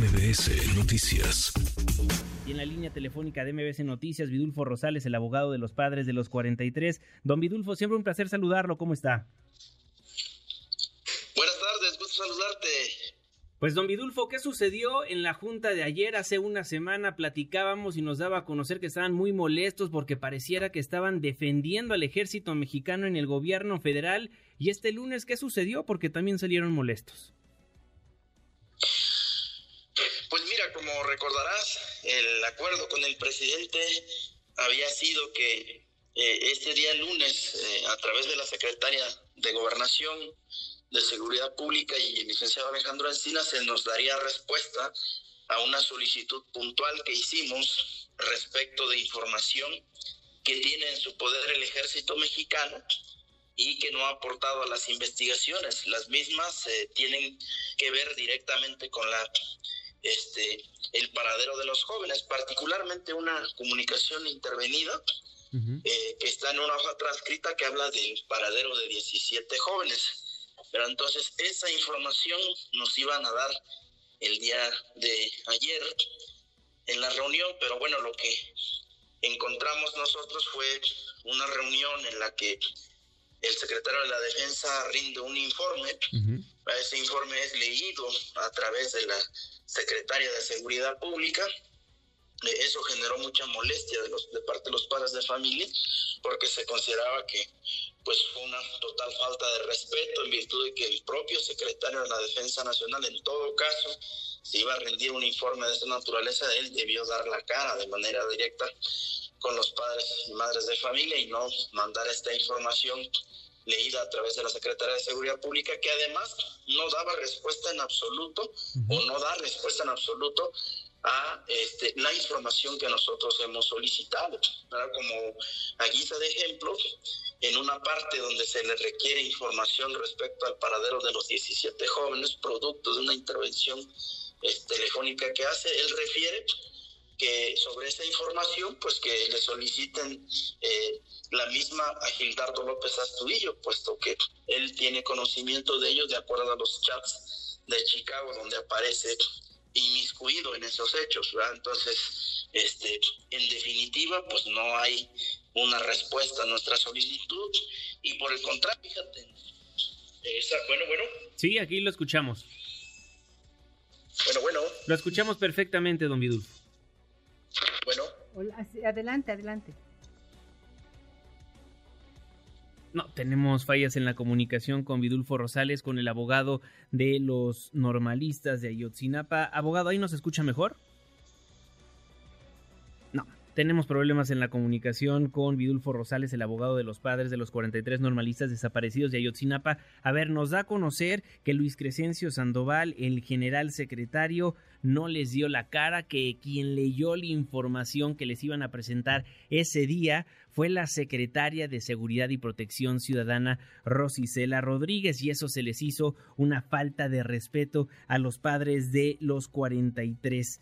MBS Noticias. Y en la línea telefónica de MBS Noticias, Vidulfo Rosales, el abogado de los padres de los 43. Don Vidulfo, siempre un placer saludarlo. ¿Cómo está? Buenas tardes, gusto saludarte. Pues don Vidulfo, ¿qué sucedió en la junta de ayer? Hace una semana platicábamos y nos daba a conocer que estaban muy molestos porque pareciera que estaban defendiendo al ejército mexicano en el gobierno federal. ¿Y este lunes qué sucedió? Porque también salieron molestos. Como recordarás, el acuerdo con el presidente había sido que eh, este día lunes, eh, a través de la secretaria de Gobernación, de Seguridad Pública y el licenciado Alejandro Encina se nos daría respuesta a una solicitud puntual que hicimos respecto de información que tiene en su poder el ejército mexicano y que no ha aportado a las investigaciones. Las mismas eh, tienen que ver directamente con la este el paradero de los jóvenes, particularmente una comunicación intervenida eh, que está en una hoja transcrita que habla del paradero de 17 jóvenes. Pero entonces esa información nos iban a dar el día de ayer en la reunión, pero bueno, lo que encontramos nosotros fue una reunión en la que el secretario de la Defensa rinde un informe. Ese informe es leído a través de la secretaria de Seguridad Pública. Eso generó mucha molestia de, los, de parte de los padres de familia porque se consideraba que pues fue una total falta de respeto en virtud de que el propio secretario de la Defensa Nacional en todo caso si iba a rendir un informe de esa naturaleza él debió dar la cara de manera directa con los padres y madres de familia y no mandar esta información leída a través de la Secretaría de Seguridad Pública, que además no daba respuesta en absoluto o no da respuesta en absoluto a este, la información que nosotros hemos solicitado. Como a guisa de ejemplo, en una parte donde se le requiere información respecto al paradero de los 17 jóvenes, producto de una intervención este, telefónica que hace, él refiere que sobre esa información, pues que le soliciten eh, la misma a Gildardo López Astudillo, puesto que él tiene conocimiento de ellos de acuerdo a los chats de Chicago, donde aparece inmiscuido en esos hechos, ¿verdad? Entonces, este, en definitiva, pues no hay una respuesta a nuestra solicitud y por el contrario, fíjate, esa, bueno, bueno. Sí, aquí lo escuchamos. Bueno, bueno. Lo escuchamos perfectamente, don Vidulfo. Bueno. adelante, adelante. No, tenemos fallas en la comunicación con Vidulfo Rosales, con el abogado de los normalistas de Ayotzinapa. Abogado, ¿ahí nos escucha mejor? Tenemos problemas en la comunicación con Vidulfo Rosales, el abogado de los padres de los 43 normalistas desaparecidos de Ayotzinapa. A ver, nos da a conocer que Luis Crescencio Sandoval, el general secretario, no les dio la cara, que quien leyó la información que les iban a presentar ese día fue la secretaria de Seguridad y Protección Ciudadana Rosicela Rodríguez y eso se les hizo una falta de respeto a los padres de los 43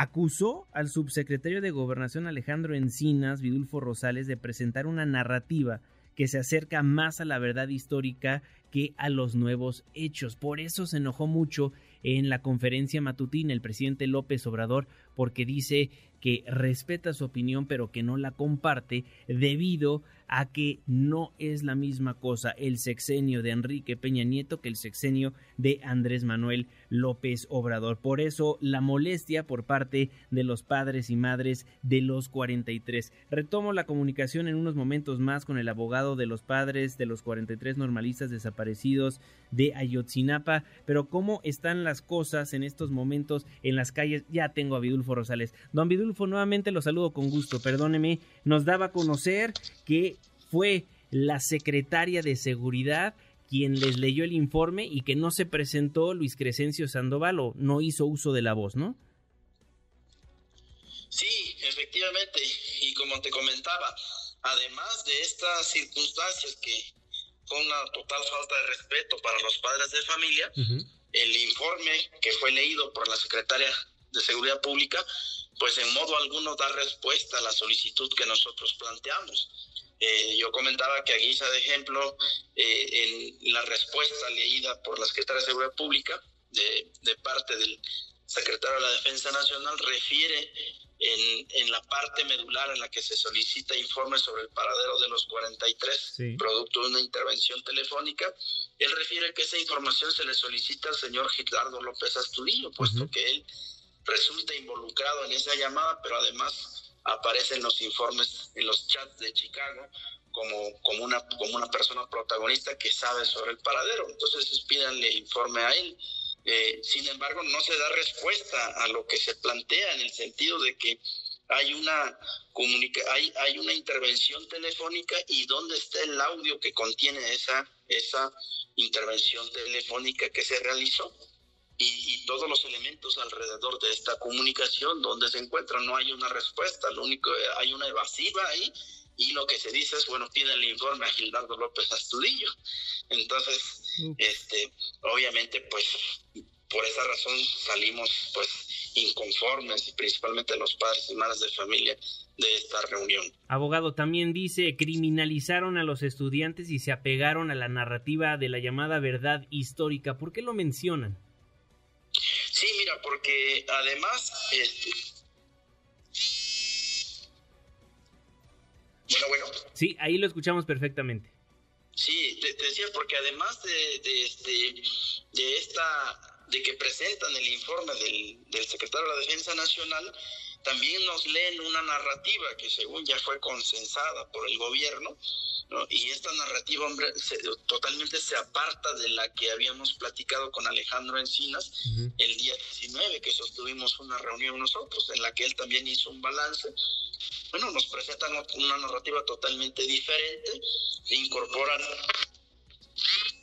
acusó al subsecretario de Gobernación Alejandro Encinas, Vidulfo Rosales, de presentar una narrativa que se acerca más a la verdad histórica que a los nuevos hechos. Por eso se enojó mucho en la conferencia matutina el presidente López Obrador porque dice que respeta su opinión pero que no la comparte debido a que no es la misma cosa el sexenio de Enrique Peña Nieto que el sexenio de Andrés Manuel López Obrador. Por eso la molestia por parte de los padres y madres de los 43. Retomo la comunicación en unos momentos más con el abogado de los padres de los 43 normalistas desaparecidos de Ayotzinapa, pero cómo están las cosas en estos momentos en las calles. Ya tengo a Vidulfo Rosales. Don Vidulfo, nuevamente lo saludo con gusto. Perdóneme, nos daba a conocer que fue la secretaria de Seguridad quien les leyó el informe y que no se presentó Luis Crescencio Sandoval o no hizo uso de la voz, ¿no? Sí, efectivamente. Y como te comentaba, además de estas circunstancias que fue una total falta de respeto para los padres de familia, el informe que fue leído por la secretaria de Seguridad Pública, pues en modo alguno da respuesta a la solicitud que nosotros planteamos. Eh, yo comentaba que a guisa de ejemplo, eh, en la respuesta leída por la Secretaría de Seguridad Pública de, de parte del secretario de la Defensa Nacional refiere en, en, la parte medular en la que se solicita informe sobre el paradero de los 43, producto de una intervención telefónica, él refiere que esa información se le solicita al señor Gilardo López Astudillo, puesto que él resulta involucrado en esa llamada, pero además aparece en los informes, en los chats de Chicago, como, como, una, como una persona protagonista que sabe sobre el paradero. Entonces pídanle informe a él. Eh, sin embargo, no se da respuesta a lo que se plantea en el sentido de que hay una, hay, hay una intervención telefónica y dónde está el audio que contiene esa, esa intervención telefónica que se realizó. Y, y, todos los elementos alrededor de esta comunicación donde se encuentran no hay una respuesta, lo único hay una evasiva ahí y lo que se dice es, bueno, pide el informe a Gildardo López Astudillo. Entonces, este, obviamente, pues, por esa razón salimos, pues, inconformes, y principalmente los padres y madres de familia de esta reunión. Abogado, también dice, criminalizaron a los estudiantes y se apegaron a la narrativa de la llamada verdad histórica. ¿Por qué lo mencionan? Mira, porque además, este, Bueno, bueno. Sí, ahí lo escuchamos perfectamente. Sí, te, decía, porque además de, de, este, de esta, de que presentan el informe del, del secretario de la Defensa Nacional, también nos leen una narrativa que según ya fue consensada por el gobierno, ¿no? y esta narrativa, hombre, totalmente se aparta de la que habíamos platicado con Alejandro Encinas el día 19, que sostuvimos una reunión nosotros, en la que él también hizo un balance bueno, nos presentan una narrativa totalmente diferente, incorporan...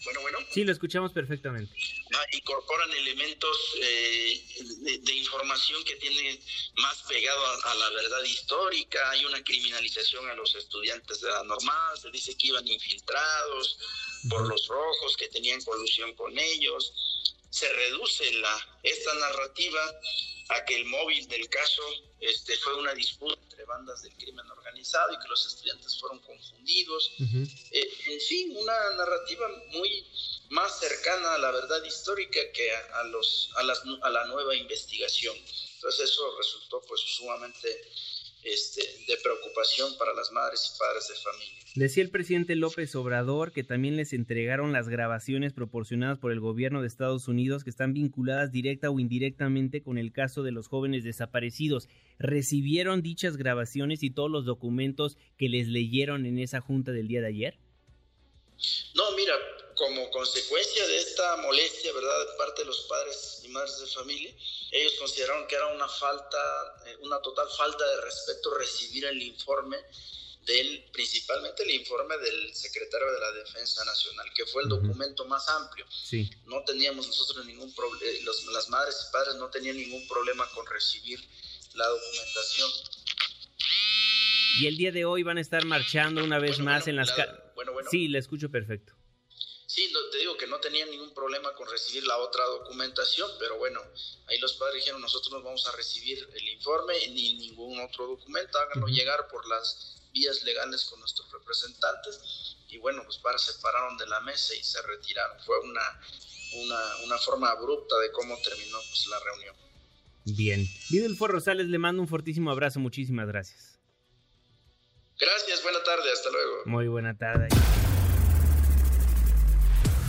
Bueno, bueno. Sí, lo escuchamos perfectamente. Incorporan elementos eh, de, información que tienen más pegado a, la verdad histórica, hay una criminalización a los estudiantes de la normal, se dice que iban infiltrados por los rojos, que tenían colusión con ellos, se reduce la, esta narrativa a que el móvil del caso este, fue una disputa entre bandas del crimen organizado y que los estudiantes fueron confundidos. Eh, en fin, una narrativa muy más cercana a la verdad histórica que a, los, a, las, a la nueva investigación. Entonces eso resultó pues sumamente este, de preocupación para las madres y padres de familia. Decía el presidente López Obrador que también les entregaron las grabaciones proporcionadas por el gobierno de Estados Unidos que están vinculadas directa o indirectamente con el caso de los jóvenes desaparecidos. ¿Recibieron dichas grabaciones y todos los documentos que les leyeron en esa junta del día de ayer? No, mira, como consecuencia de esta molestia, ¿verdad?, de parte de los padres y madres de familia, ellos consideraron que era una falta, eh, una total falta de respeto recibir el informe del, principalmente el informe del secretario de la Defensa Nacional, que fue el documento más amplio. Sí. No teníamos nosotros ningún problema, eh, las madres y padres no tenían ningún problema con recibir la documentación. Y el día de hoy van a estar marchando una vez más en las calles. Bueno, bueno. Sí, le escucho perfecto. Sí, te digo que no tenían ningún problema con recibir la otra documentación, pero bueno, ahí los padres dijeron, nosotros no vamos a recibir el informe ni ningún otro documento, háganlo llegar por las vías legales con nuestros representantes y bueno, los padres se pararon de la mesa y se retiraron. Fue una, una, una forma abrupta de cómo terminó pues, la reunión. Bien. Vidulfo Rosales, le mando un fortísimo abrazo, muchísimas gracias. Gracias, buena tarde, hasta luego. Muy buena tarde.